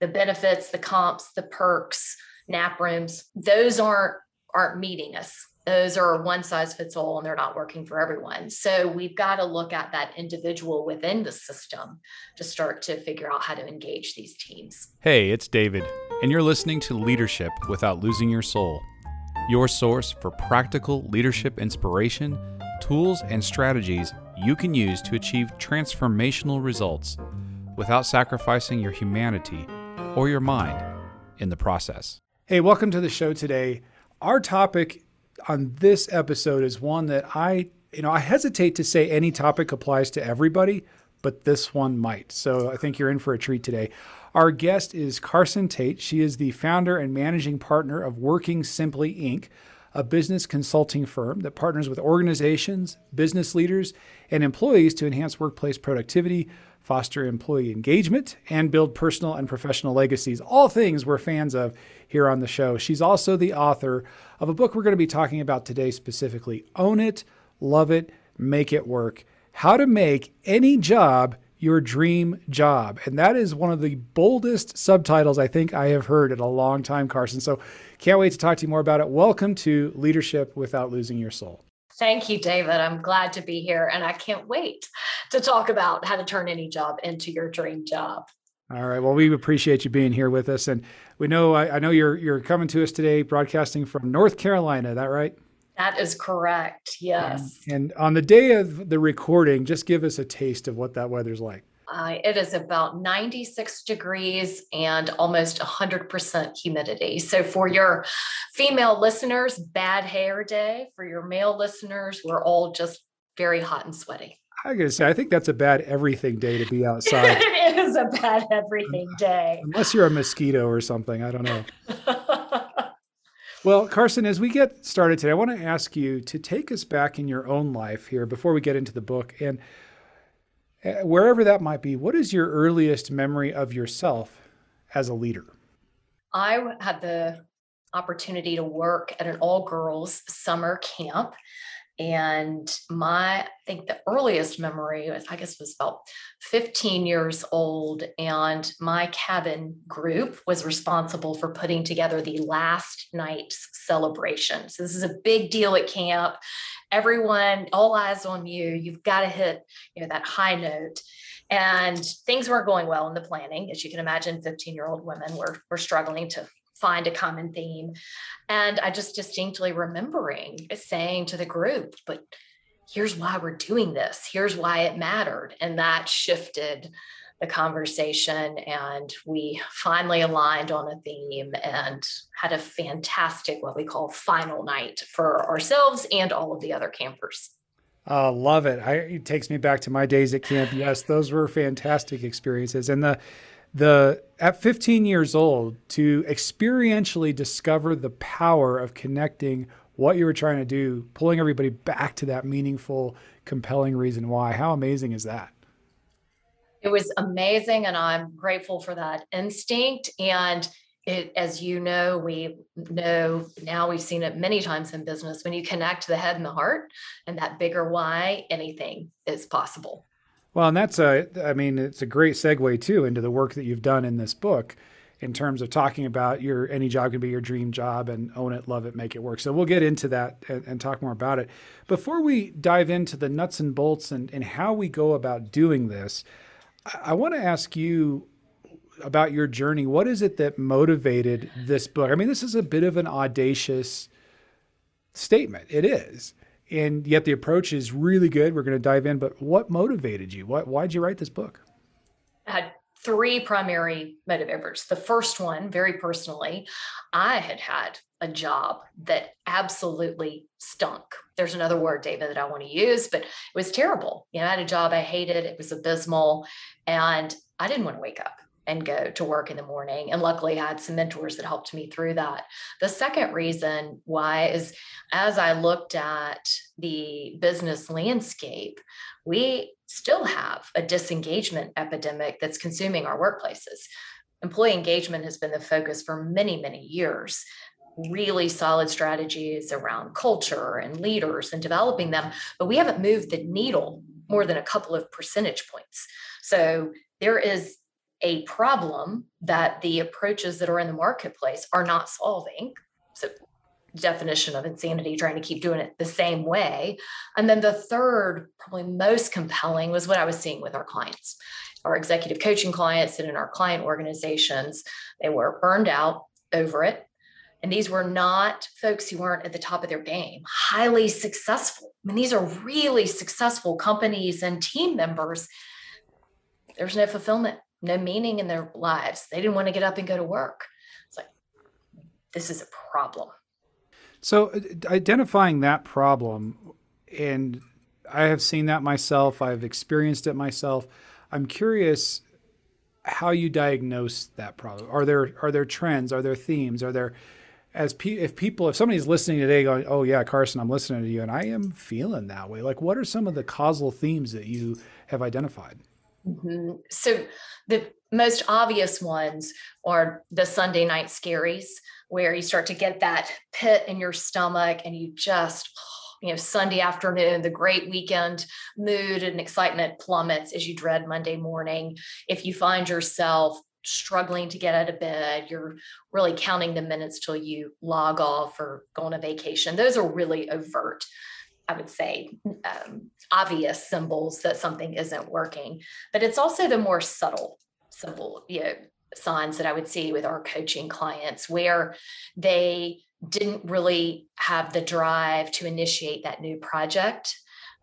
The benefits, the comps, the perks, nap rooms, those aren't aren't meeting us those are one size fits all and they're not working for everyone. So we've got to look at that individual within the system to start to figure out how to engage these teams. Hey, it's David, and you're listening to Leadership Without Losing Your Soul, your source for practical leadership inspiration, tools, and strategies you can use to achieve transformational results without sacrificing your humanity or your mind in the process. Hey, welcome to the show today. Our topic on this episode is one that I, you know, I hesitate to say any topic applies to everybody, but this one might. So I think you're in for a treat today. Our guest is Carson Tate. She is the founder and managing partner of Working Simply Inc., a business consulting firm that partners with organizations, business leaders, and employees to enhance workplace productivity, foster employee engagement, and build personal and professional legacies. All things we're fans of here on the show. She's also the author of a book we're going to be talking about today specifically Own It, Love It, Make It Work How to Make Any Job Your Dream Job. And that is one of the boldest subtitles I think I have heard in a long time, Carson. So can't wait to talk to you more about it. Welcome to Leadership Without Losing Your Soul. Thank you, David. I'm glad to be here and I can't wait to talk about how to turn any job into your dream job. All right. Well, we appreciate you being here with us, and we know I, I know you're you're coming to us today, broadcasting from North Carolina. Is that right? That is correct. Yes. And, and on the day of the recording, just give us a taste of what that weather's like. Uh, it is about 96 degrees and almost 100% humidity. So, for your female listeners, bad hair day. For your male listeners, we're all just very hot and sweaty. I gotta say, I think that's a bad everything day to be outside. it is a bad everything day. Unless you're a mosquito or something. I don't know. well, Carson, as we get started today, I want to ask you to take us back in your own life here before we get into the book. And Uh, wherever that might be, what is your earliest memory of yourself as a leader? I had the opportunity to work at an all girls summer camp. And my, I think the earliest memory was, I guess, was about 15 years old. And my cabin group was responsible for putting together the last night's celebration. So this is a big deal at camp everyone, all eyes on you. You've got to hit, you know, that high note. And things weren't going well in the planning. As you can imagine, 15 year old women were, were struggling to find a common theme. And I just distinctly remembering saying to the group, but here's why we're doing this. Here's why it mattered. And that shifted the conversation and we finally aligned on a theme and had a fantastic what we call final night for ourselves and all of the other campers uh, love it I, it takes me back to my days at camp yes those were fantastic experiences and the the at 15 years old to experientially discover the power of connecting what you were trying to do pulling everybody back to that meaningful compelling reason why. How amazing is that? It was amazing and i'm grateful for that instinct. And it, as you know we know now we've seen it many times in business when you connect the head and the heart and that bigger why anything is possible well and that's a i mean it's a great segue too into the work that you've done in this book in terms of talking about your any job can be your dream job and own it love it make it work so we'll get into that and, and talk more about it before we dive into the nuts and bolts and, and how we go about doing this I want to ask you about your journey. What is it that motivated this book? I mean, this is a bit of an audacious statement. It is. And yet the approach is really good. We're going to dive in, but what motivated you? Why did you write this book? I had three primary motivators. The first one, very personally, I had had a job that absolutely stunk. There's another word, David, that I want to use, but it was terrible. You know, I had a job I hated, it was abysmal, and I didn't want to wake up and go to work in the morning. And luckily, I had some mentors that helped me through that. The second reason why is as I looked at the business landscape, we still have a disengagement epidemic that's consuming our workplaces. Employee engagement has been the focus for many, many years really solid strategies around culture and leaders and developing them, but we haven't moved the needle more than a couple of percentage points. So there is a problem that the approaches that are in the marketplace are not solving. So definition of insanity trying to keep doing it the same way and then the third probably most compelling was what i was seeing with our clients our executive coaching clients and in our client organizations they were burned out over it and these were not folks who weren't at the top of their game, highly successful. I mean, these are really successful companies and team members. There's no fulfillment, no meaning in their lives. They didn't want to get up and go to work. It's like, this is a problem. So, uh, identifying that problem, and I have seen that myself, I've experienced it myself. I'm curious how you diagnose that problem. Are there are there trends? Are there themes? Are there as pe- if people if somebody's listening today going oh yeah carson i'm listening to you and i am feeling that way like what are some of the causal themes that you have identified mm-hmm. so the most obvious ones are the sunday night scaries where you start to get that pit in your stomach and you just you know sunday afternoon the great weekend mood and excitement plummets as you dread monday morning if you find yourself struggling to get out of bed, you're really counting the minutes till you log off or go on a vacation. Those are really overt, I would say, um, obvious symbols that something isn't working. But it's also the more subtle symbol, you know, signs that I would see with our coaching clients where they didn't really have the drive to initiate that new project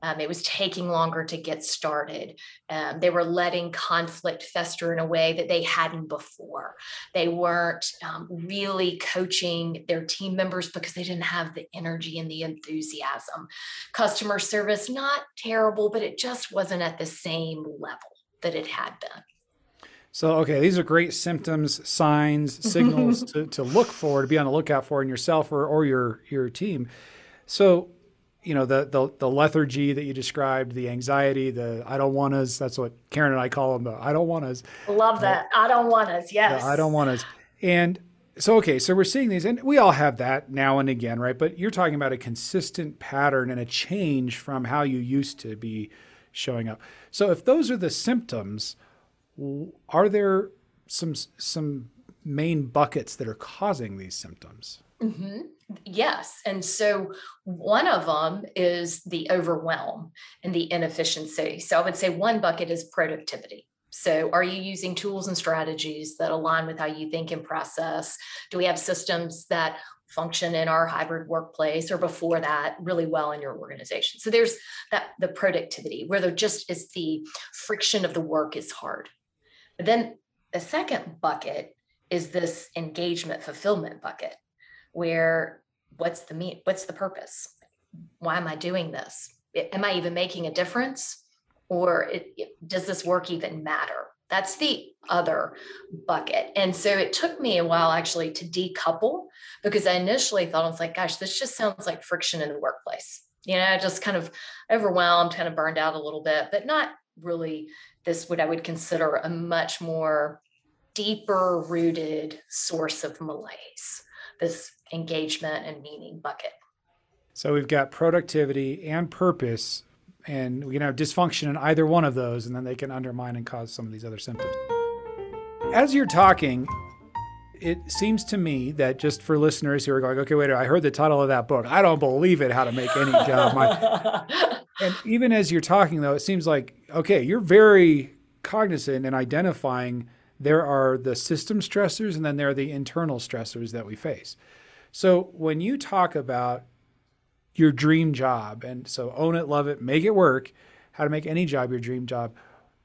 um, it was taking longer to get started. Um, they were letting conflict fester in a way that they hadn't before. They weren't um, really coaching their team members because they didn't have the energy and the enthusiasm. Customer service, not terrible, but it just wasn't at the same level that it had been. So, okay, these are great symptoms, signs, signals to, to look for, to be on the lookout for in yourself or, or your, your team. So, you know the, the the lethargy that you described, the anxiety, the I don't want us. That's what Karen and I call them. The I don't want us. Love that. I don't want us. Yes. I don't want us. And so okay, so we're seeing these, and we all have that now and again, right? But you're talking about a consistent pattern and a change from how you used to be showing up. So if those are the symptoms, are there some some main buckets that are causing these symptoms? Mm-hmm. Yes. And so one of them is the overwhelm and the inefficiency. So I would say one bucket is productivity. So, are you using tools and strategies that align with how you think and process? Do we have systems that function in our hybrid workplace or before that really well in your organization? So, there's that the productivity where there just is the friction of the work is hard. But then the second bucket is this engagement fulfillment bucket where what's the mean what's the purpose? Why am i doing this? Am i even making a difference? Or it, it, does this work even matter? That's the other bucket. And so it took me a while actually to decouple because i initially thought i was like gosh this just sounds like friction in the workplace. You know just kind of overwhelmed kind of burned out a little bit but not really this what i would consider a much more deeper rooted source of malaise. This engagement and meaning bucket. So we've got productivity and purpose, and we can have dysfunction in either one of those, and then they can undermine and cause some of these other symptoms. As you're talking, it seems to me that just for listeners who are going, okay, wait, I heard the title of that book. I don't believe it, How to Make Any Job. My... and even as you're talking, though, it seems like, okay, you're very cognizant and identifying there are the system stressors and then there are the internal stressors that we face. So when you talk about your dream job, and so own it, love it, make it work, how to make any job your dream job.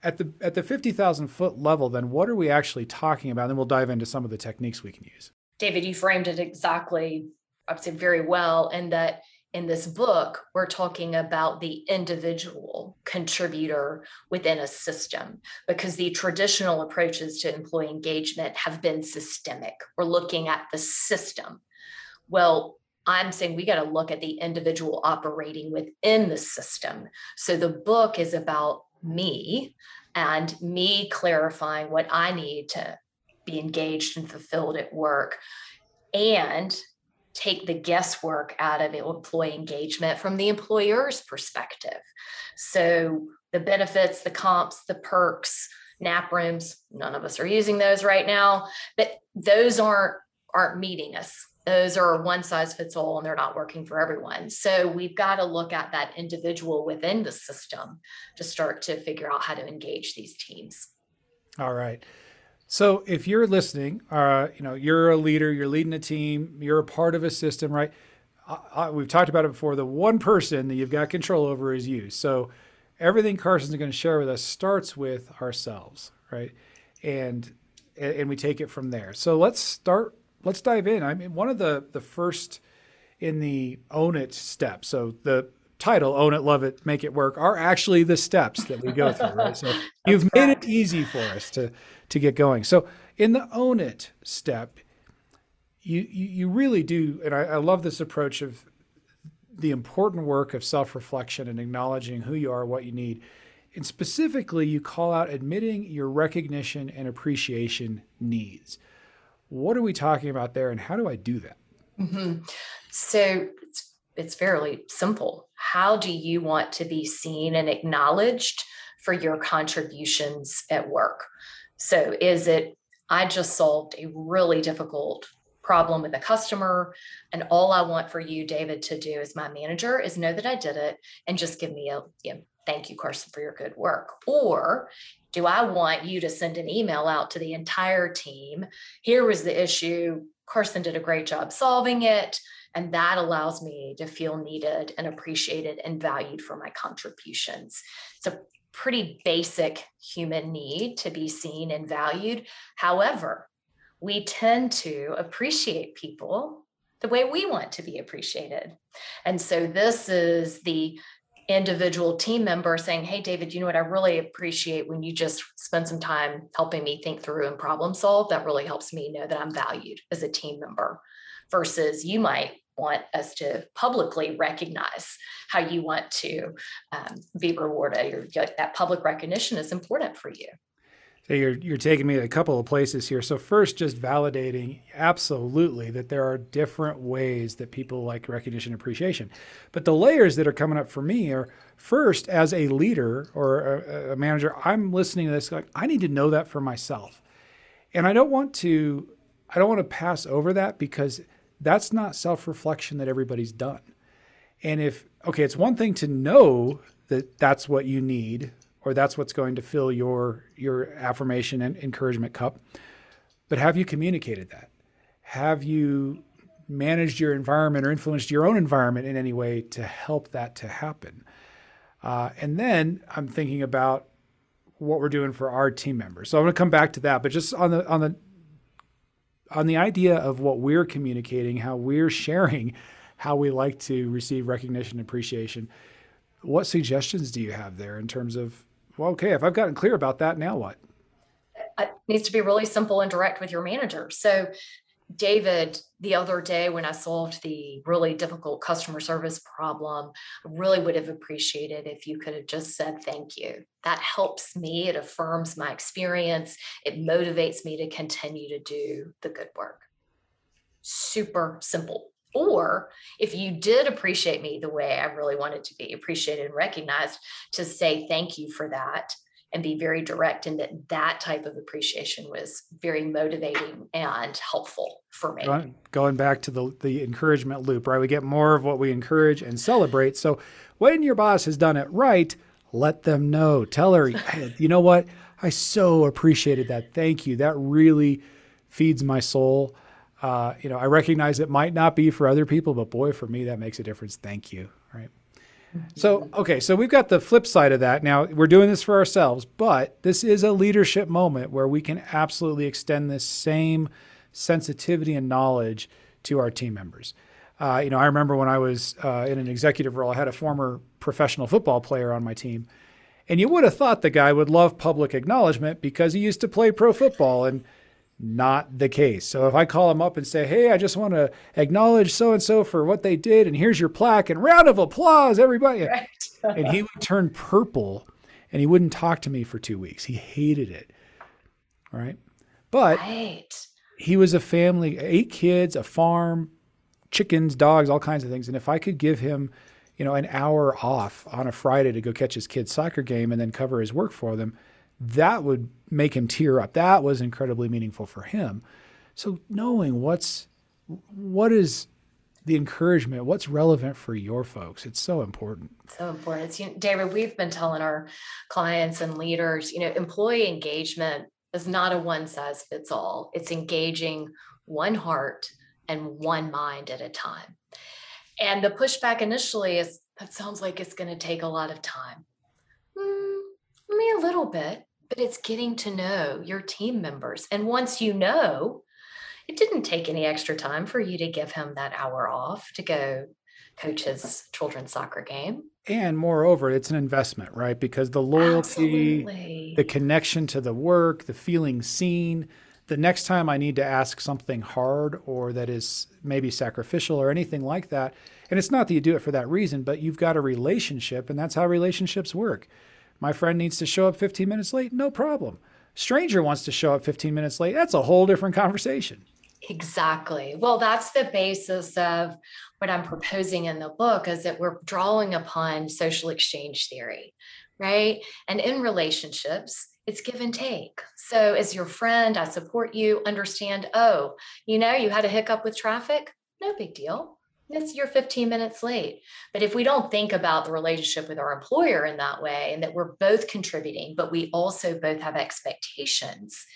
At the at the fifty thousand foot level, then what are we actually talking about? And then we'll dive into some of the techniques we can use. David, you framed it exactly, I'd say very well, in that in this book, we're talking about the individual contributor within a system because the traditional approaches to employee engagement have been systemic. We're looking at the system. Well, I'm saying we got to look at the individual operating within the system. So the book is about me and me clarifying what I need to be engaged and fulfilled at work and take the guesswork out of employee engagement from the employer's perspective. So the benefits, the comps, the perks, nap rooms, none of us are using those right now, but those aren't aren't meeting us. Those are one size fits all and they're not working for everyone. So we've got to look at that individual within the system to start to figure out how to engage these teams. All right. So if you're listening, uh, you know, you're a leader, you're leading a team, you're a part of a system, right? I, I, we've talked about it before. The one person that you've got control over is you. So everything Carson's going to share with us starts with ourselves, right? And and we take it from there. So let's start. Let's dive in. I mean, one of the the first in the own it step. So the title own it love it make it work are actually the steps that we go through right so you've made it easy for us to to get going so in the own it step you you, you really do and I, I love this approach of the important work of self-reflection and acknowledging who you are what you need and specifically you call out admitting your recognition and appreciation needs what are we talking about there and how do i do that mm-hmm. so it's it's fairly simple. How do you want to be seen and acknowledged for your contributions at work? So, is it, I just solved a really difficult problem with a customer, and all I want for you, David, to do as my manager is know that I did it and just give me a you know, thank you, Carson, for your good work? Or do I want you to send an email out to the entire team? Here was the issue. Carson did a great job solving it. And that allows me to feel needed and appreciated and valued for my contributions. It's a pretty basic human need to be seen and valued. However, we tend to appreciate people the way we want to be appreciated. And so this is the individual team member saying, Hey, David, you know what? I really appreciate when you just spend some time helping me think through and problem solve. That really helps me know that I'm valued as a team member versus you might want us to publicly recognize how you want to um, be rewarded or that public recognition is important for you you're you're taking me to a couple of places here. So first just validating absolutely that there are different ways that people like recognition and appreciation. But the layers that are coming up for me are first as a leader or a, a manager i'm listening to this like i need to know that for myself. And i don't want to i don't want to pass over that because that's not self reflection that everybody's done. And if, okay, it's one thing to know that that's what you need or that's what's going to fill your, your affirmation and encouragement cup, but have you communicated that? Have you managed your environment or influenced your own environment in any way to help that to happen? Uh, and then I'm thinking about what we're doing for our team members. So I'm going to come back to that, but just on the on the on the idea of what we're communicating, how we're sharing, how we like to receive recognition and appreciation. What suggestions do you have there in terms of, well, okay, if I've gotten clear about that, now what? It needs to be really simple and direct with your manager. So David, the other day when I solved the really difficult customer service problem, I really would have appreciated if you could have just said thank you. That helps me. It affirms my experience. It motivates me to continue to do the good work. Super simple. Or if you did appreciate me the way I really wanted to be appreciated and recognized, to say thank you for that and be very direct and that that type of appreciation was very motivating and helpful for me. Going, going back to the, the encouragement loop right? We get more of what we encourage and celebrate. So when your boss has done it right let them know. Tell her you know what? I so appreciated that. Thank you. That really feeds my soul uh, you know i recognize it might not be for other people but boy for me that makes a difference thank you right so, okay, so we've got the flip side of that. Now, we're doing this for ourselves, but this is a leadership moment where we can absolutely extend this same sensitivity and knowledge to our team members. Uh, you know, I remember when I was uh, in an executive role, I had a former professional football player on my team. And you would have thought the guy would love public acknowledgement because he used to play pro football and not the case. So if I call him up and say, "Hey, I just want to acknowledge so and so for what they did and here's your plaque and round of applause everybody." Right. and he would turn purple and he wouldn't talk to me for 2 weeks. He hated it. Right? But right. he was a family, eight kids, a farm, chickens, dogs, all kinds of things. And if I could give him you know, an hour off on a Friday to go catch his kid's soccer game and then cover his work for them, that would make him tear up. That was incredibly meaningful for him. So knowing what's what is the encouragement, what's relevant for your folks, it's so important. So important. It's, you know, David, we've been telling our clients and leaders, you know, employee engagement is not a one size fits all. It's engaging one heart and one mind at a time. And the pushback initially is that sounds like it's going to take a lot of time. Mm, me a little bit, but it's getting to know your team members. And once you know, it didn't take any extra time for you to give him that hour off to go coach his children's soccer game. And moreover, it's an investment, right? Because the loyalty, Absolutely. the connection to the work, the feeling seen, the next time I need to ask something hard or that is maybe sacrificial or anything like that, and it's not that you do it for that reason, but you've got a relationship, and that's how relationships work. My friend needs to show up 15 minutes late, no problem. Stranger wants to show up 15 minutes late, that's a whole different conversation. Exactly. Well, that's the basis of what I'm proposing in the book is that we're drawing upon social exchange theory, right? And in relationships, it's give and take. So, as your friend, I support you, understand, oh, you know, you had a hiccup with traffic, no big deal. Yes, you're 15 minutes late. But if we don't think about the relationship with our employer in that way and that we're both contributing, but we also both have expectations,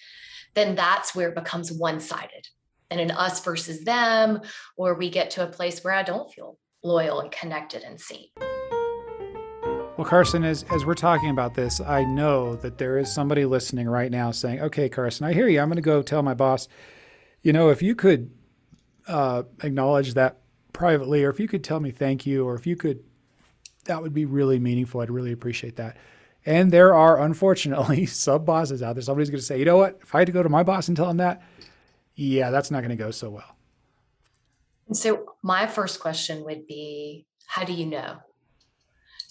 then that's where it becomes one sided and an us versus them, or we get to a place where I don't feel loyal and connected and seen. Well, Carson, as, as we're talking about this, I know that there is somebody listening right now saying, okay, Carson, I hear you. I'm going to go tell my boss, you know, if you could uh, acknowledge that privately, or if you could tell me thank you, or if you could, that would be really meaningful. I'd really appreciate that. And there are, unfortunately, sub bosses out there. Somebody's going to say, you know what? If I had to go to my boss and tell him that, yeah, that's not going to go so well. So, my first question would be, how do you know?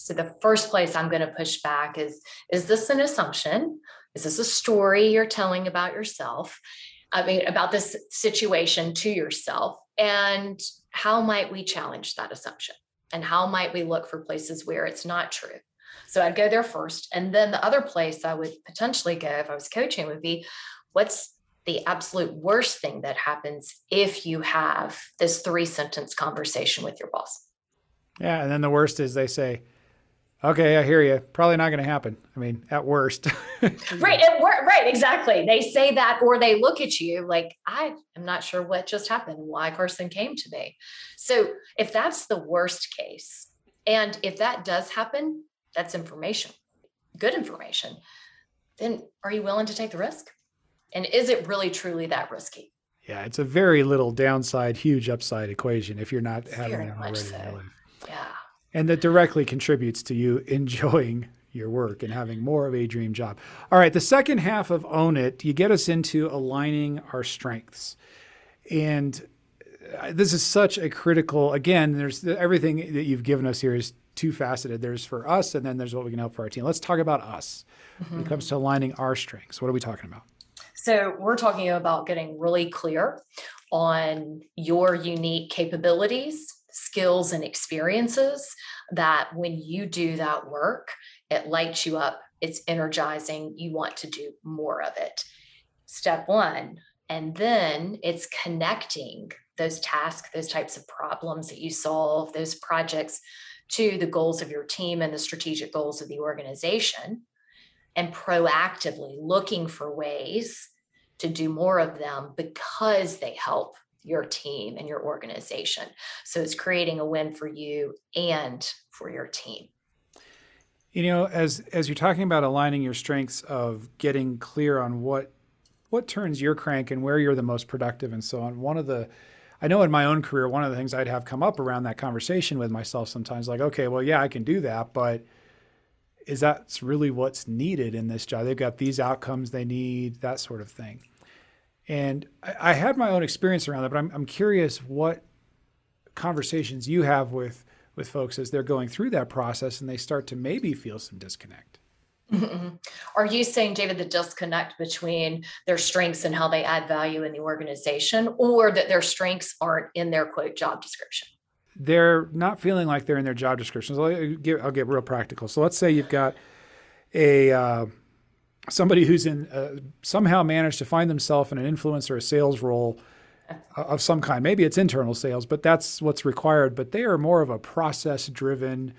So the first place I'm going to push back is is this an assumption? Is this a story you're telling about yourself? I mean, about this situation to yourself? And how might we challenge that assumption? And how might we look for places where it's not true? So I'd go there first. And then the other place I would potentially go if I was coaching would be what's the absolute worst thing that happens if you have this three sentence conversation with your boss? Yeah. And then the worst is they say, Okay, I hear you. Probably not going to happen. I mean, at worst. right, at wor- right, exactly. They say that, or they look at you like, I am not sure what just happened, why Carson came to me. So, if that's the worst case, and if that does happen, that's information, good information. Then, are you willing to take the risk? And is it really truly that risky? Yeah, it's a very little downside, huge upside equation if you're not having it already so. in your life. Yeah and that directly contributes to you enjoying your work and having more of a dream job. All right, the second half of Own It, you get us into aligning our strengths. And uh, this is such a critical, again, there's everything that you've given us here is two faceted. There's for us, and then there's what we can help for our team. Let's talk about us mm-hmm. when it comes to aligning our strengths. What are we talking about? So, we're talking about getting really clear on your unique capabilities skills and experiences that when you do that work, it lights you up, it's energizing, you want to do more of it. Step one. And then it's connecting those tasks, those types of problems that you solve, those projects to the goals of your team and the strategic goals of the organization, and proactively looking for ways to do more of them because they help your team and your organization. So it's creating a win for you and for your team. You know, as as you're talking about aligning your strengths of getting clear on what what turns your crank and where you're the most productive and so on. One of the I know in my own career, one of the things I'd have come up around that conversation with myself sometimes, like, okay, well, yeah, I can do that, but is that really what's needed in this job? They've got these outcomes they need, that sort of thing. And I, I had my own experience around that, but I'm, I'm curious what conversations you have with with folks as they're going through that process and they start to maybe feel some disconnect. Mm-hmm. Are you saying, David, the disconnect between their strengths and how they add value in the organization, or that their strengths aren't in their quote job description? They're not feeling like they're in their job descriptions. I'll get, I'll get real practical. So let's say you've got a uh, somebody who's in uh, somehow managed to find themselves in an influence or a sales role of some kind. Maybe it's internal sales, but that's what's required. But they are more of a process driven,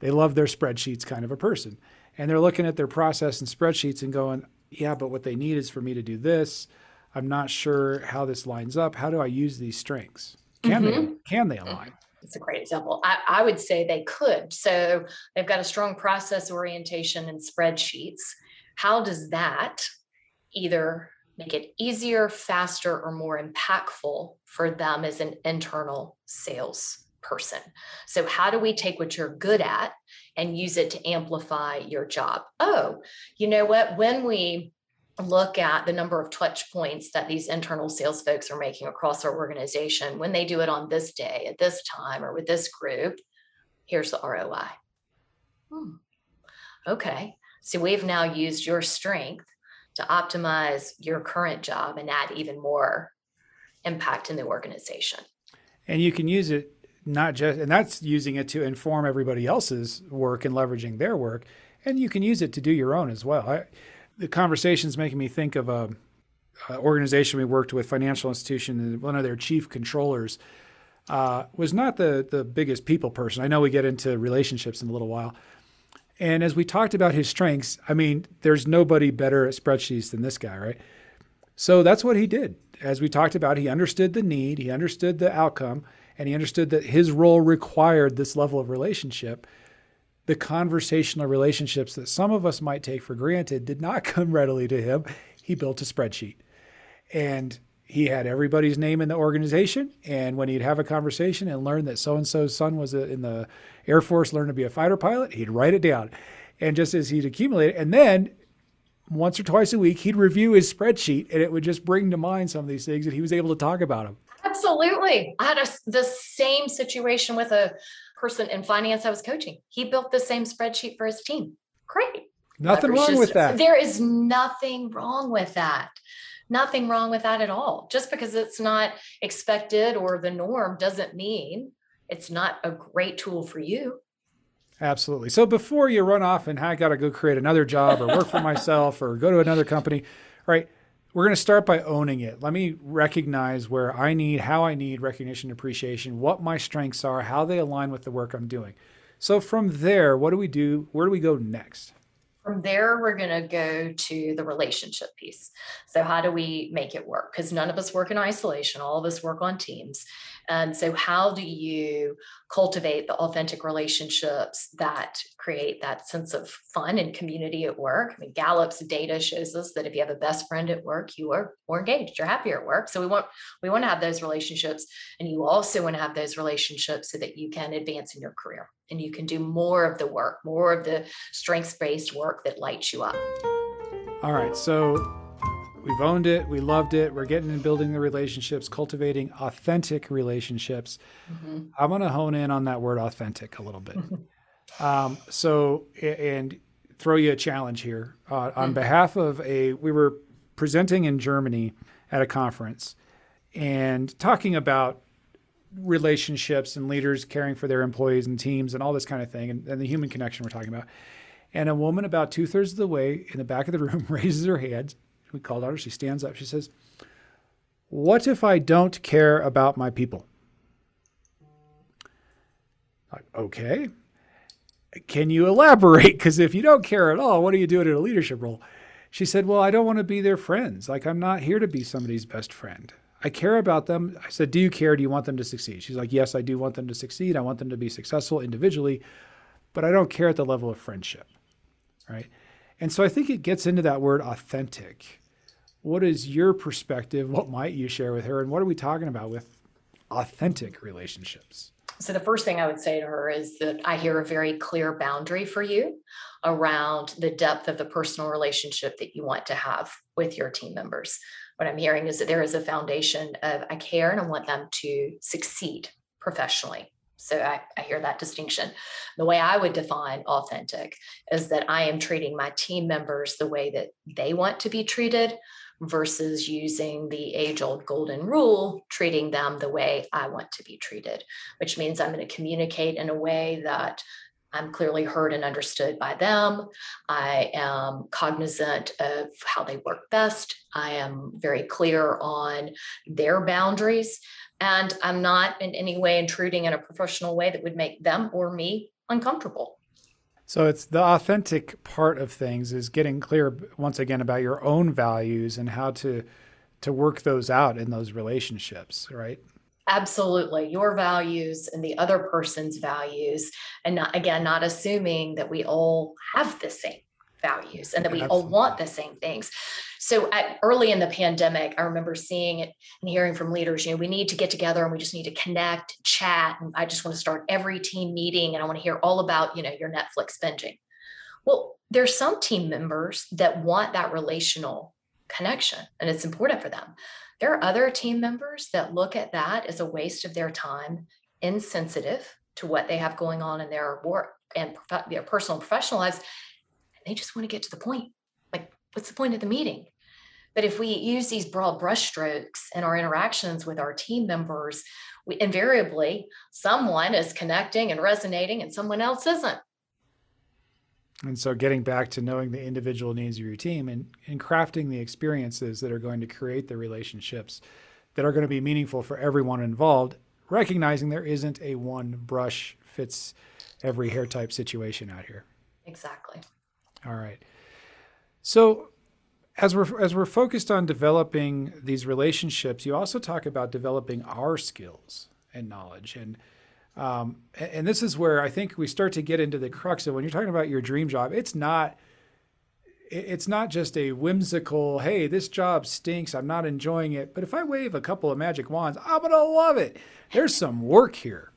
they love their spreadsheets kind of a person. And they're looking at their process and spreadsheets and going, yeah, but what they need is for me to do this. I'm not sure how this lines up. How do I use these strengths? Can mm-hmm. they can they align? It's a great example. I, I would say they could. So they've got a strong process orientation and spreadsheets. How does that either make it easier, faster, or more impactful for them as an internal sales person. So, how do we take what you're good at and use it to amplify your job? Oh, you know what? When we look at the number of touch points that these internal sales folks are making across our organization, when they do it on this day, at this time, or with this group, here's the ROI. Hmm. Okay. So, we've now used your strength to optimize your current job and add even more impact in the organization. And you can use it not just, and that's using it to inform everybody else's work and leveraging their work. And you can use it to do your own as well. I, the conversation's making me think of a, a, organization we worked with, financial institution, and one of their chief controllers uh, was not the the biggest people person. I know we get into relationships in a little while, and as we talked about his strengths, I mean, there's nobody better at spreadsheets than this guy, right? So that's what he did. As we talked about, he understood the need, he understood the outcome, and he understood that his role required this level of relationship. The conversational relationships that some of us might take for granted did not come readily to him. He built a spreadsheet. And he had everybody's name in the organization. And when he'd have a conversation and learn that so and so's son was uh, in the Air Force, learned to be a fighter pilot, he'd write it down. And just as he'd accumulate it, and then once or twice a week, he'd review his spreadsheet and it would just bring to mind some of these things that he was able to talk about them. Absolutely. I had a, the same situation with a person in finance I was coaching. He built the same spreadsheet for his team. Great. Nothing wrong with that. There is nothing wrong with that nothing wrong with that at all. Just because it's not expected or the norm doesn't mean it's not a great tool for you. Absolutely. So before you run off and I got to go create another job or work for myself or go to another company, right? We're going to start by owning it. Let me recognize where I need, how I need recognition, appreciation, what my strengths are, how they align with the work I'm doing. So from there, what do we do? Where do we go next? From there, we're going to go to the relationship piece. So, how do we make it work? Because none of us work in isolation, all of us work on teams. And so, how do you cultivate the authentic relationships that create that sense of fun and community at work? I mean, Gallup's data shows us that if you have a best friend at work, you are more engaged, you're happier at work. So we want we want to have those relationships, and you also want to have those relationships so that you can advance in your career and you can do more of the work, more of the strengths based work that lights you up. All right, so We've owned it. We loved it. We're getting and building the relationships, cultivating authentic relationships. Mm-hmm. I want to hone in on that word authentic a little bit. um, so, and throw you a challenge here. Uh, on mm-hmm. behalf of a, we were presenting in Germany at a conference and talking about relationships and leaders caring for their employees and teams and all this kind of thing and, and the human connection we're talking about. And a woman about two thirds of the way in the back of the room raises her hand we called her. She stands up. She says, What if I don't care about my people? Like, okay. Can you elaborate? Because if you don't care at all, what are you doing in a leadership role? She said, Well, I don't want to be their friends. Like, I'm not here to be somebody's best friend. I care about them. I said, Do you care? Do you want them to succeed? She's like, Yes, I do want them to succeed. I want them to be successful individually, but I don't care at the level of friendship. Right. And so I think it gets into that word authentic what is your perspective? What might you share with her? And what are we talking about with authentic relationships? So, the first thing I would say to her is that I hear a very clear boundary for you around the depth of the personal relationship that you want to have with your team members. What I'm hearing is that there is a foundation of I care and I want them to succeed professionally. So I, I, hear that distinction. The way I would define authentic is that I am treating my team members the way that they want to be treated versus using the age old golden rule, treating them the way I want to be treated, which means I'm going to communicate in a way that I'm clearly heard and understood by them. I am cognizant of how they work best. I am very clear on their boundaries. And I'm not in any way intruding in a professional way that would make them or me uncomfortable. So it's the authentic part of things is getting clear once again about your own values and how to to work those out in those relationships, right? Absolutely. Your values and the other person's values. And not, again, not assuming that we all have the same values and that we Absolutely. all want the same things. So at, early in the pandemic, I remember seeing it and hearing from leaders, you know, we need to get together and we just need to connect, chat. And I just want to start every team meeting and I want to hear all about, you know, your Netflix binging. Well, there's some team members that want that relational connection and it's important for them. There are other team members that look at that as a waste of their time, insensitive to what they have going on in their work and their personal and professional lives. They just want to get to the point. Like, what's the point of the meeting? But if we use these broad brushstrokes in our interactions with our team members, we invariably someone is connecting and resonating and someone else isn't. And so getting back to knowing the individual needs of your team and, and crafting the experiences that are going to create the relationships that are going to be meaningful for everyone involved, recognizing there isn't a one brush fits every hair type situation out here. Exactly. All right. So as we're as we're focused on developing these relationships, you also talk about developing our skills and knowledge and um, and this is where I think we start to get into the crux of when you're talking about your dream job. It's not it's not just a whimsical, hey, this job stinks, I'm not enjoying it. But if I wave a couple of magic wands, I'm gonna love it. There's some work here.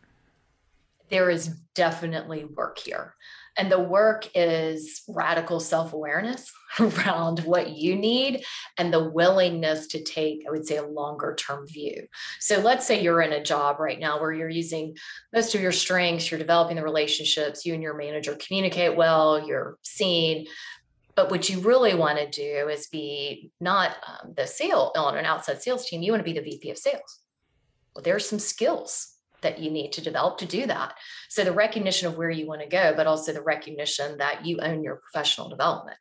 There is definitely work here. And the work is radical self awareness around what you need and the willingness to take, I would say, a longer term view. So let's say you're in a job right now where you're using most of your strengths, you're developing the relationships, you and your manager communicate well, you're seen. But what you really want to do is be not um, the sale on an outside sales team, you want to be the VP of sales. Well, there's some skills that you need to develop to do that. So the recognition of where you want to go, but also the recognition that you own your professional development.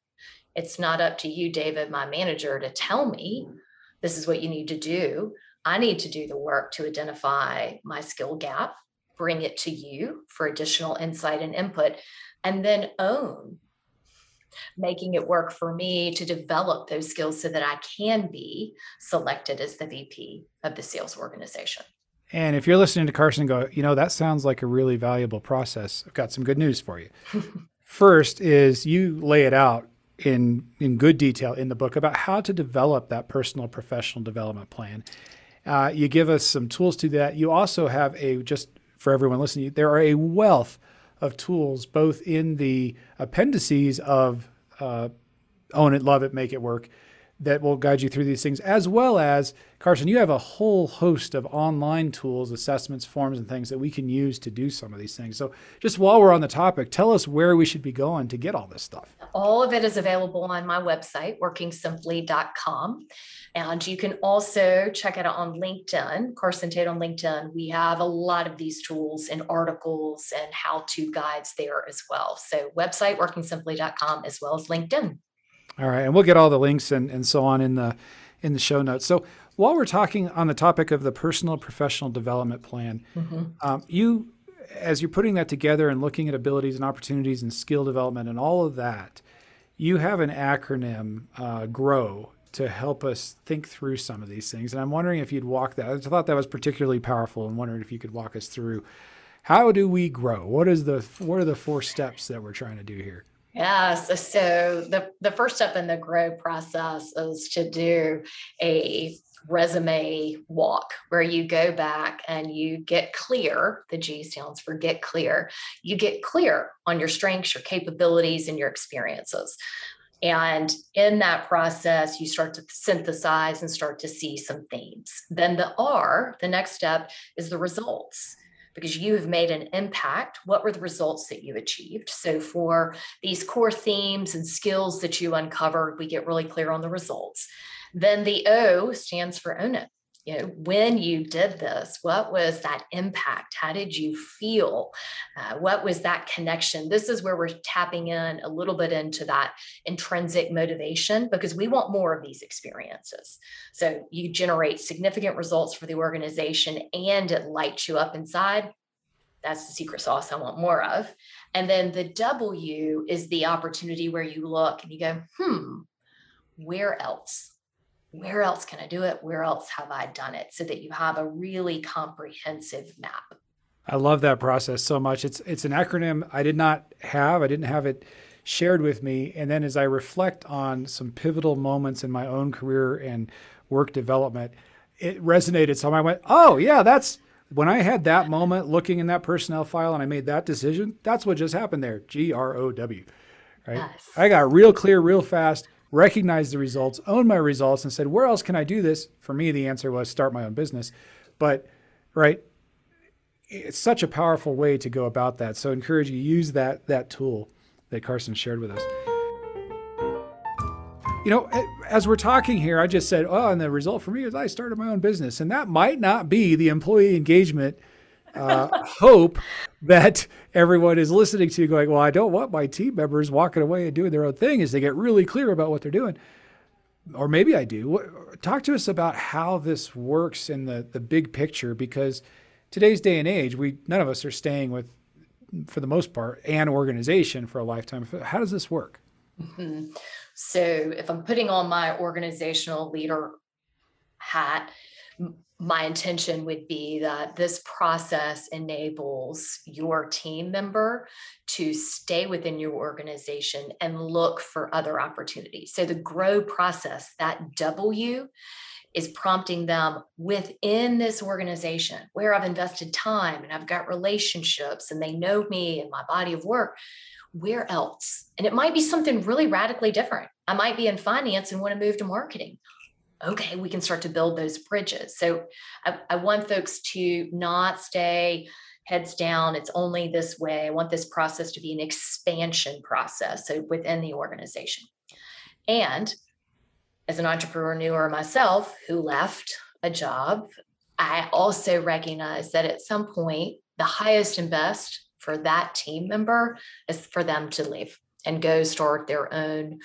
It's not up to you, David, my manager, to tell me this is what you need to do. I need to do the work to identify my skill gap, bring it to you for additional insight and input, and then own making it work for me to develop those skills so that I can be selected as the VP of the sales organization. And if you're listening to Carson go, you know, that sounds like a really valuable process, I've got some good news for you. First is you lay it out in in good detail in the book about how to develop that personal professional development plan. Uh, you give us some tools to that. You also have a just for everyone listening, there are a wealth of tools both in the appendices of uh, own it, love it, make it work, that will guide you through these things, as well as Carson, you have a whole host of online tools, assessments, forms, and things that we can use to do some of these things. So, just while we're on the topic, tell us where we should be going to get all this stuff. All of it is available on my website, workingsimply.com. And you can also check it out on LinkedIn, Carson Tate on LinkedIn. We have a lot of these tools and articles and how to guides there as well. So, website, workingsimply.com, as well as LinkedIn. All right, and we'll get all the links and, and so on in the in the show notes. So while we're talking on the topic of the personal professional development plan, mm-hmm. um, you as you're putting that together and looking at abilities and opportunities and skill development and all of that, you have an acronym, uh, GROW, to help us think through some of these things. And I'm wondering if you'd walk that. I thought that was particularly powerful, and wondering if you could walk us through how do we grow? What is the what are the four steps that we're trying to do here? Yes. Uh, so the, the first step in the grow process is to do a resume walk where you go back and you get clear. The G stands for get clear. You get clear on your strengths, your capabilities, and your experiences. And in that process, you start to synthesize and start to see some themes. Then the R, the next step, is the results because you have made an impact. What were the results that you achieved? So, for these core themes and skills that you uncovered, we get really clear on the results. Then the O stands for own it you know when you did this what was that impact how did you feel uh, what was that connection this is where we're tapping in a little bit into that intrinsic motivation because we want more of these experiences so you generate significant results for the organization and it lights you up inside that's the secret sauce I want more of. And then the W is the opportunity where you look and you go, hmm, where else? Where else can I do it? Where else have I done it? So that you have a really comprehensive map. I love that process so much. It's it's an acronym I did not have. I didn't have it shared with me. And then as I reflect on some pivotal moments in my own career and work development, it resonated. So I went, oh yeah, that's when I had that moment looking in that personnel file and I made that decision. That's what just happened there. G R O W. Right. Yes. I got real clear, real fast recognized the results, owned my results, and said, where else can I do this? For me, the answer was start my own business. But, right, it's such a powerful way to go about that. So I encourage you use that that tool that Carson shared with us. You know, as we're talking here, I just said, oh, and the result for me is I started my own business. And that might not be the employee engagement uh, hope that everyone is listening to, you going, well, I don't want my team members walking away and doing their own thing, as they get really clear about what they're doing. Or maybe I do. Talk to us about how this works in the, the big picture, because today's day and age, we none of us are staying with, for the most part, an organization for a lifetime. How does this work? Mm-hmm. So, if I'm putting on my organizational leader hat, my intention would be that this process enables your team member to stay within your organization and look for other opportunities. So, the grow process, that W, is prompting them within this organization where I've invested time and I've got relationships and they know me and my body of work. Where else? And it might be something really radically different. I might be in finance and want to move to marketing okay, we can start to build those bridges. So I, I want folks to not stay heads down. It's only this way. I want this process to be an expansion process. So within the organization. And as an entrepreneur myself who left a job, I also recognize that at some point, the highest and best for that team member is for them to leave and go start their own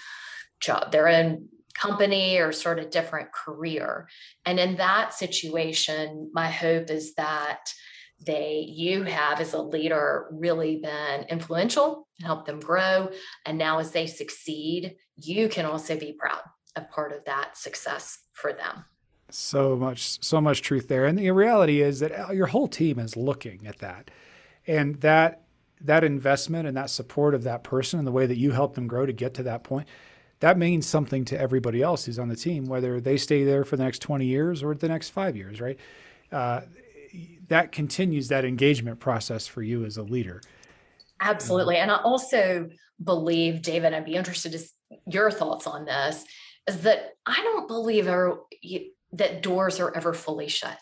job, their own company or sort of different career. And in that situation, my hope is that they you have as a leader really been influential and helped them grow. And now as they succeed, you can also be proud of part of that success for them. So much, so much truth there. And the reality is that uh, your whole team is looking at that. And that that investment and that support of that person and the way that you help them grow to get to that point that means something to everybody else who's on the team, whether they stay there for the next 20 years or the next five years, right? Uh, that continues that engagement process for you as a leader. Absolutely. And I also believe, David, I'd be interested in your thoughts on this, is that I don't believe that doors are ever fully shut,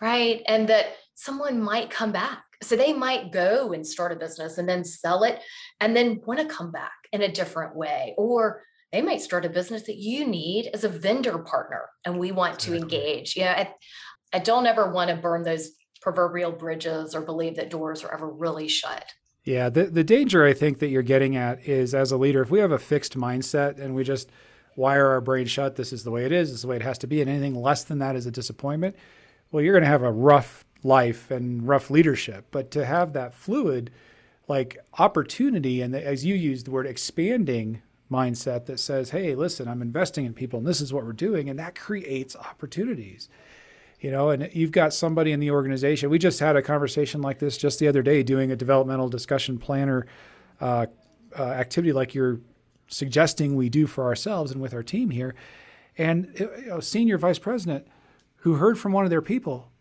right? And that someone might come back. So they might go and start a business and then sell it and then want to come back in a different way. Or they might start a business that you need as a vendor partner and we want to engage. Yeah, I, I don't ever want to burn those proverbial bridges or believe that doors are ever really shut. Yeah, the, the danger I think that you're getting at is as a leader, if we have a fixed mindset and we just wire our brain shut, this is the way it is, this is the way it has to be, and anything less than that is a disappointment, well, you're going to have a rough life and rough leadership. But to have that fluid, like opportunity, and the, as you used the word expanding mindset that says, hey, listen, I'm investing in people and this is what we're doing. And that creates opportunities. You know, and you've got somebody in the organization. We just had a conversation like this just the other day doing a developmental discussion planner uh, uh, activity like you're suggesting we do for ourselves and with our team here. And you know, senior vice president who heard from one of their people,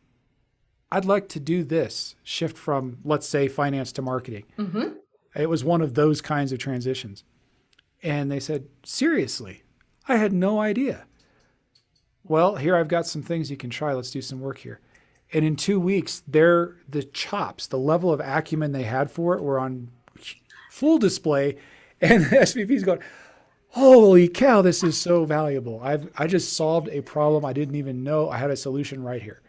I'd like to do this shift from, let's say, finance to marketing. Mm-hmm. It was one of those kinds of transitions. And they said, seriously, I had no idea. Well, here I've got some things you can try. Let's do some work here. And in two weeks, their the chops, the level of acumen they had for it were on full display. And the SVP's going, holy cow, this is so valuable. I've I just solved a problem I didn't even know I had a solution right here.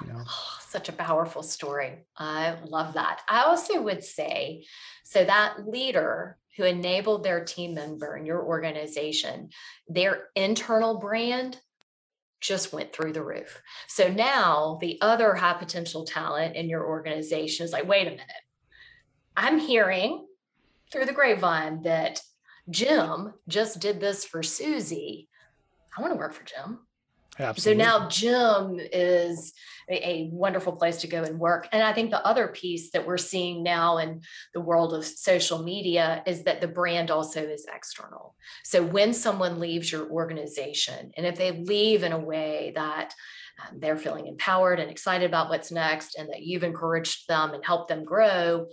You know? Oh, such a powerful story. I love that. I also would say, so that leader who enabled their team member in your organization, their internal brand just went through the roof. So now the other high potential talent in your organization is like, wait a minute. I'm hearing through the grapevine that Jim just did this for Susie. I want to work for Jim. Absolutely. So now Jim is a, wonderful place to go and work. And I think the other piece that we're seeing now in the world of social media is that the brand also is external. So when someone leaves your organization, and if they leave in a way that um, they're feeling empowered and excited about what's next, and that you've encouraged them and helped them grow,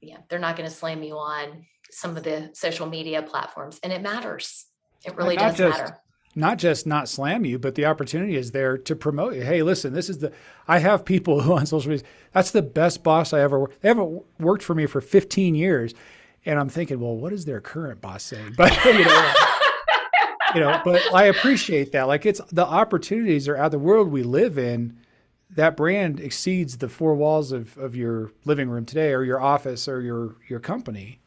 yeah, they're not going to slam you on some of the social media platforms. And it matters. It really does just, matter not just not slam you, but the opportunity is there to promote you. Hey, listen, this is the I have people who on social media. That's the best boss I ever. They haven't worked for me for 15 years, and I'm thinking, well, what is their current boss saying? But you know, you know, but I appreciate that. Like it's the opportunities are out the world we live in. That brand exceeds the four walls of, of your living room today, or your office, or your your company.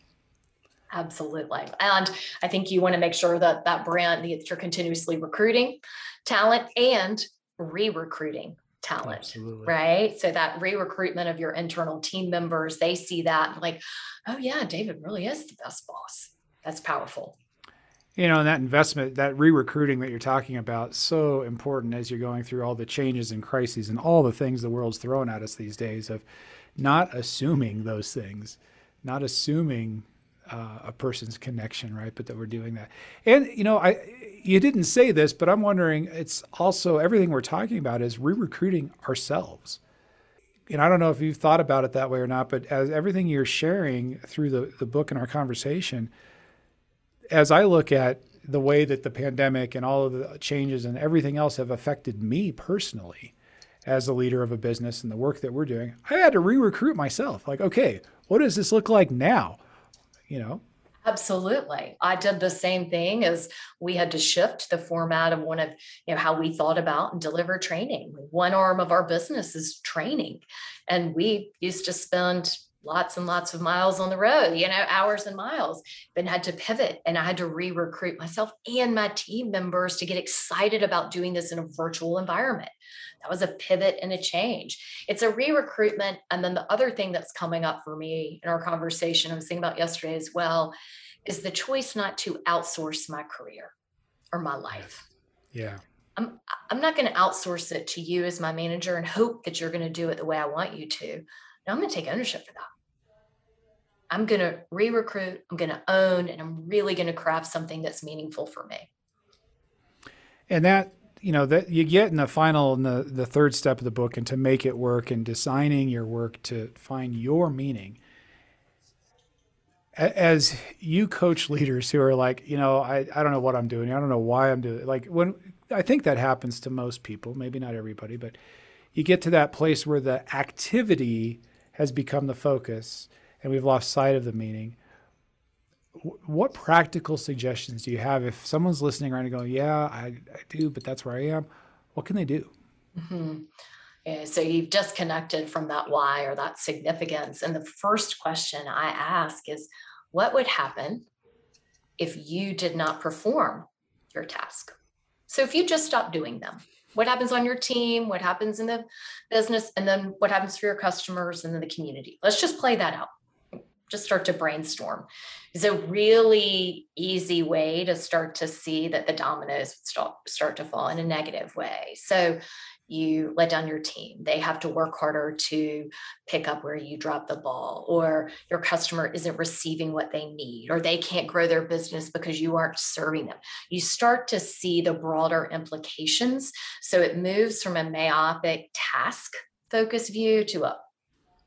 Absolutely. And I think you want to make sure that that brand, that you're continuously recruiting talent and re recruiting talent. Absolutely. Right. So that re recruitment of your internal team members, they see that like, oh, yeah, David really is the best boss. That's powerful. You know, and that investment, that re recruiting that you're talking about, so important as you're going through all the changes and crises and all the things the world's throwing at us these days of not assuming those things, not assuming uh, a person's connection, right? But that we're doing that. And you know, I you didn't say this, but I'm wondering. It's also everything we're talking about is re-recruiting ourselves. And I don't know if you've thought about it that way or not, but as everything you're sharing through the, the book and our conversation, as I look at the way that the pandemic and all of the changes and everything else have affected me personally as a leader of a business and the work that we're doing, I had to re recruit myself. Like, okay, what does this look like now? You know? Absolutely. I did the same thing as we had to shift the format of one of, you know, how we thought about and deliver training. One arm of our business is training. And we used to spend lots and lots of miles on the road, you know, hours and miles, but had to pivot and I had to re-recruit myself and my team members to get excited about doing this in a virtual environment. That was a pivot and a change. It's a re-recruitment. And then the other thing that's coming up for me in our conversation, I was thinking about yesterday as well, is the choice not to outsource my career or my life. Yeah. I'm I'm not going to outsource it to you as my manager and hope that you're going to do it the way I want you to. No, I'm going to take ownership for that. I'm going to re recruit, I'm going to own, and I'm really going to craft something that's meaningful for me. And that, you know, that you get in the final, in the, the third step of the book, and to make it work and designing your work to find your meaning. As you coach leaders who are like, you know, I, I don't know what I'm doing. I don't know why I'm doing it. Like when I think that happens to most people, maybe not everybody, but you get to that place where the activity has become the focus and we've lost sight of the meaning. What practical suggestions do you have if someone's listening right and going, Yeah, I, I do, but that's where I am? What can they do? Mm-hmm. Yeah, so you've disconnected from that why or that significance. And the first question I ask is, What would happen if you did not perform your task? So if you just stop doing them, what happens on your team, what happens in the business, and then what happens for your customers and then the community. Let's just play that out. Just start to brainstorm. It's a really easy way to start to see that the dominoes start, start to fall in a negative way. So you let down your team. They have to work harder to pick up where you drop the ball, or your customer isn't receiving what they need, or they can't grow their business because you aren't serving them. You start to see the broader implications. So it moves from a myopic task focus view to a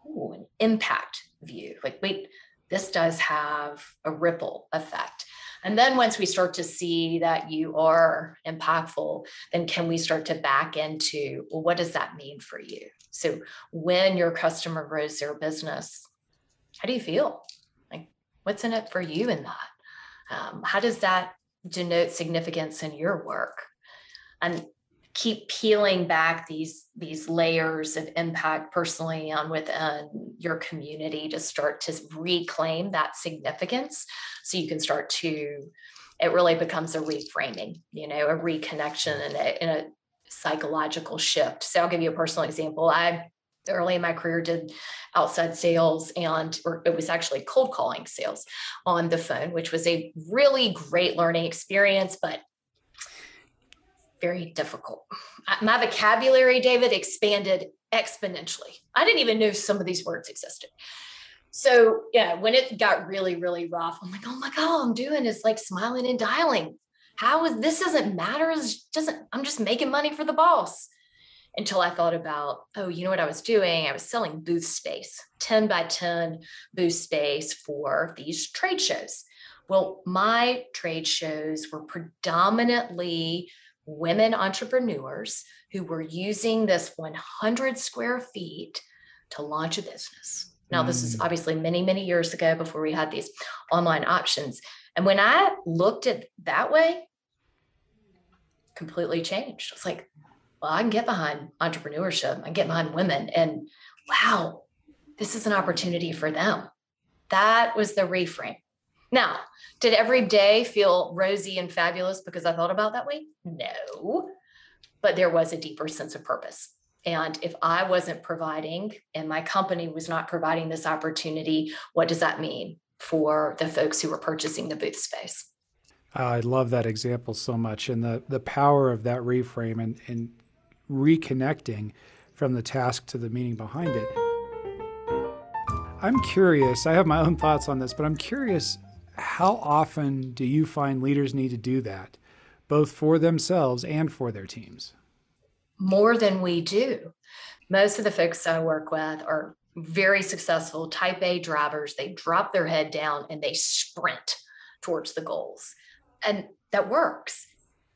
ooh, an impact view. Like, wait, this does have a ripple effect. And then once we start to see that you are impactful, then can we start to back into, well, what does that mean for you? So when your customer grows their business, how do you feel? Like, what's in it for you in that? Um, how does that denote significance in your work? And keep peeling back these these layers of impact personally and within your community to start to reclaim that significance. So you can start to it really becomes a reframing you know a reconnection and a, and a psychological shift. So i'll give you a personal example. I early in my career did outside sales and it was actually cold calling sales on the phone which was a really great learning experience but very difficult. My vocabulary, David, expanded exponentially. I didn't even know some of these words existed. So yeah, when it got really, really rough, I'm like, oh my God, all I'm doing is like smiling and dialing. How is this doesn't matter? Doesn't, I'm just making money for the boss. Until I thought about, oh, you know what I was doing? I was selling booth space, 10 by 10 booth space for these trade shows. Well, my trade shows were predominantly women entrepreneurs who were using this 100 square feet to launch a business. Now, this is mm. obviously many, many years ago before we had these online options. And when I looked at that way, completely changed. It's like, well, I can get behind entrepreneurship, I can get behind women, and wow, this is an opportunity for them. That was the reframe. Now, did every day feel rosy and fabulous because I thought about that way? No, but there was a deeper sense of purpose. And if I wasn't providing and my company was not providing this opportunity, what does that mean for the folks who were purchasing the booth space? I love that example so much and the, the power of that reframe and, and reconnecting from the task to the meaning behind it. I'm curious, I have my own thoughts on this, but I'm curious how often do you find leaders need to do that, both for themselves and for their teams? More than we do. Most of the folks I work with are very successful type A drivers. They drop their head down and they sprint towards the goals. And that works.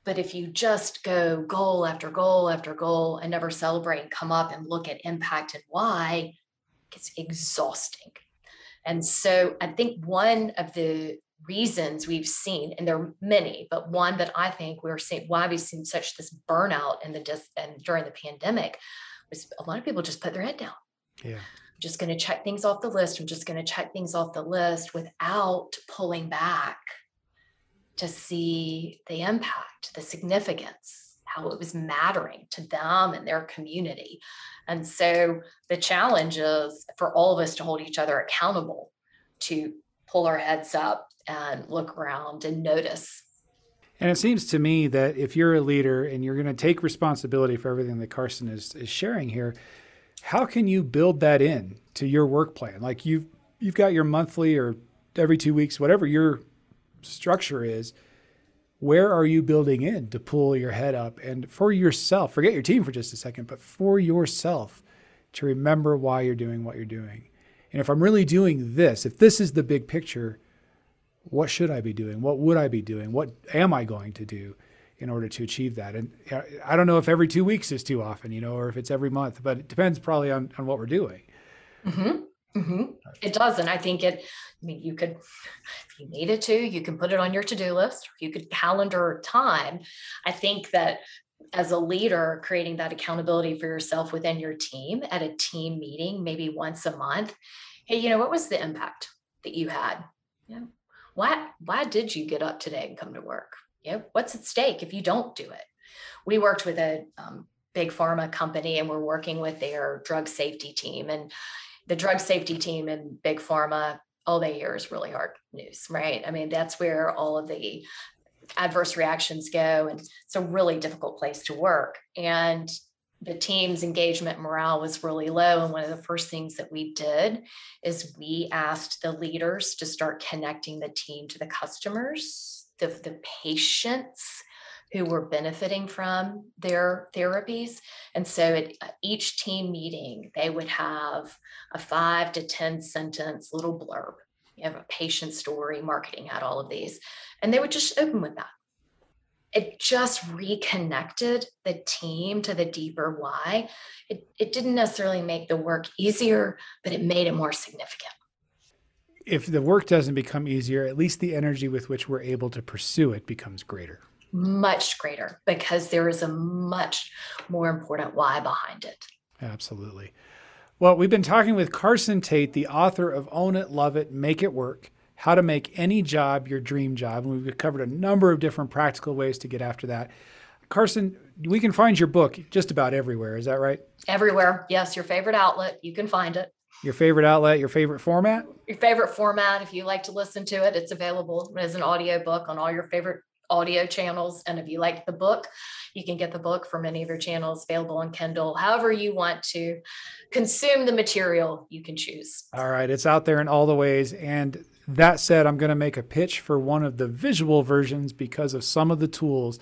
But if you just go goal after goal after goal and never celebrate and come up and look at impact and why, it's exhausting. And so I think one of the reasons we've seen, and there are many, but one that I think we're seeing why we've seen such this burnout in the dis- and during the pandemic was a lot of people just put their head down. Yeah. I'm just going to check things off the list. I'm just going to check things off the list without pulling back to see the impact, the significance, how it was mattering to them and their community. And so the challenge is for all of us to hold each other accountable to pull our heads up and look around and notice. And it seems to me that if you're a leader and you're going to take responsibility for everything that Carson is, is sharing here, how can you build that in to your work plan? Like you've you've got your monthly or every two weeks, whatever your structure is, where are you building in to pull your head up and for yourself forget your team for just a second but for yourself to remember why you're doing what you're doing. And if i'm really doing this if this is the big picture what should i be doing? What would i be doing? What am i going to do in order to achieve that? And i don't know if every two weeks is too often you know or if it's every month but it depends probably on, on what we're doing. Mm-hmm. Mm-hmm. It does. And I think it, I mean, you could, if you needed to, you can put it on your to do list, you could calendar time. I think that as a leader, creating that accountability for yourself within your team at a team meeting, maybe once a month. Hey, you know, what was the impact that you had? Yeah. Why, why did you get up today and come to work? Yeah. What's at stake if you don't do it? We worked with a um, big pharma company and we're working with their drug safety team. And the drug safety team in big pharma all they hear is really hard news right i mean that's where all of the adverse reactions go and it's a really difficult place to work and the team's engagement morale was really low. And one of the first things that we did is we asked the leaders to start connecting the team to the customers, the, the patients who were benefiting from their therapies. And so at uh, each team meeting, they would have a five to 10 sentence little blurb. You have a patient story, marketing had all of these, and they would just open with that it just reconnected the team to the deeper why. It, it didn't necessarily make the work easier, but it made it more significant. If the work doesn't become easier, at least the energy with which we're able to pursue it becomes greater. Much greater because there is a much more important why behind it. Absolutely. Well, we've been talking with Carson Tate, the author of Own It, Love It, Make It Work how to make any job your dream job. And we've covered a number of different practical ways to get after that. Carson, we can find your book just about everywhere. Is that right? Everywhere. Yes, your favorite outlet, you can find it. Your favorite outlet, your favorite format? Your favorite format. If you like to listen to it, it's available as an audio book on all your favorite audio channels. And if you like the book, you can get the book from any of your channels available on Kindle. However, you want to consume the material, you can choose. All right. It's out there in all the ways. And that said, I'm going to make a pitch for one of the visual versions because of some of the tools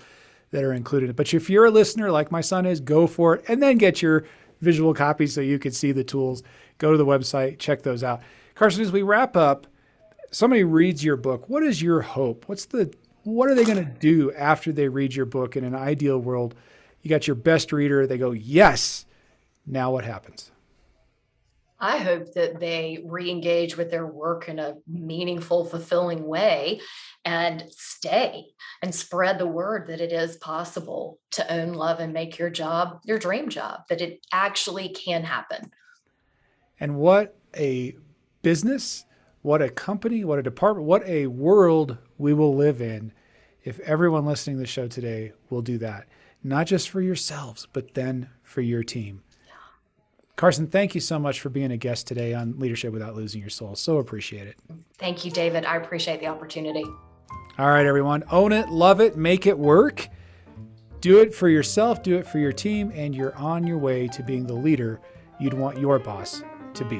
that are included. But if you're a listener like my son is, go for it and then get your visual copy so you can see the tools. Go to the website, check those out. Carson, as we wrap up, somebody reads your book. What is your hope? What's the what are they going to do after they read your book in an ideal world? You got your best reader, they go, "Yes." Now what happens? I hope that they re engage with their work in a meaningful, fulfilling way and stay and spread the word that it is possible to own, love, and make your job your dream job, that it actually can happen. And what a business, what a company, what a department, what a world we will live in if everyone listening to the show today will do that, not just for yourselves, but then for your team. Carson, thank you so much for being a guest today on Leadership Without Losing Your Soul. So appreciate it. Thank you, David. I appreciate the opportunity. All right, everyone. Own it, love it, make it work. Do it for yourself, do it for your team, and you're on your way to being the leader you'd want your boss to be.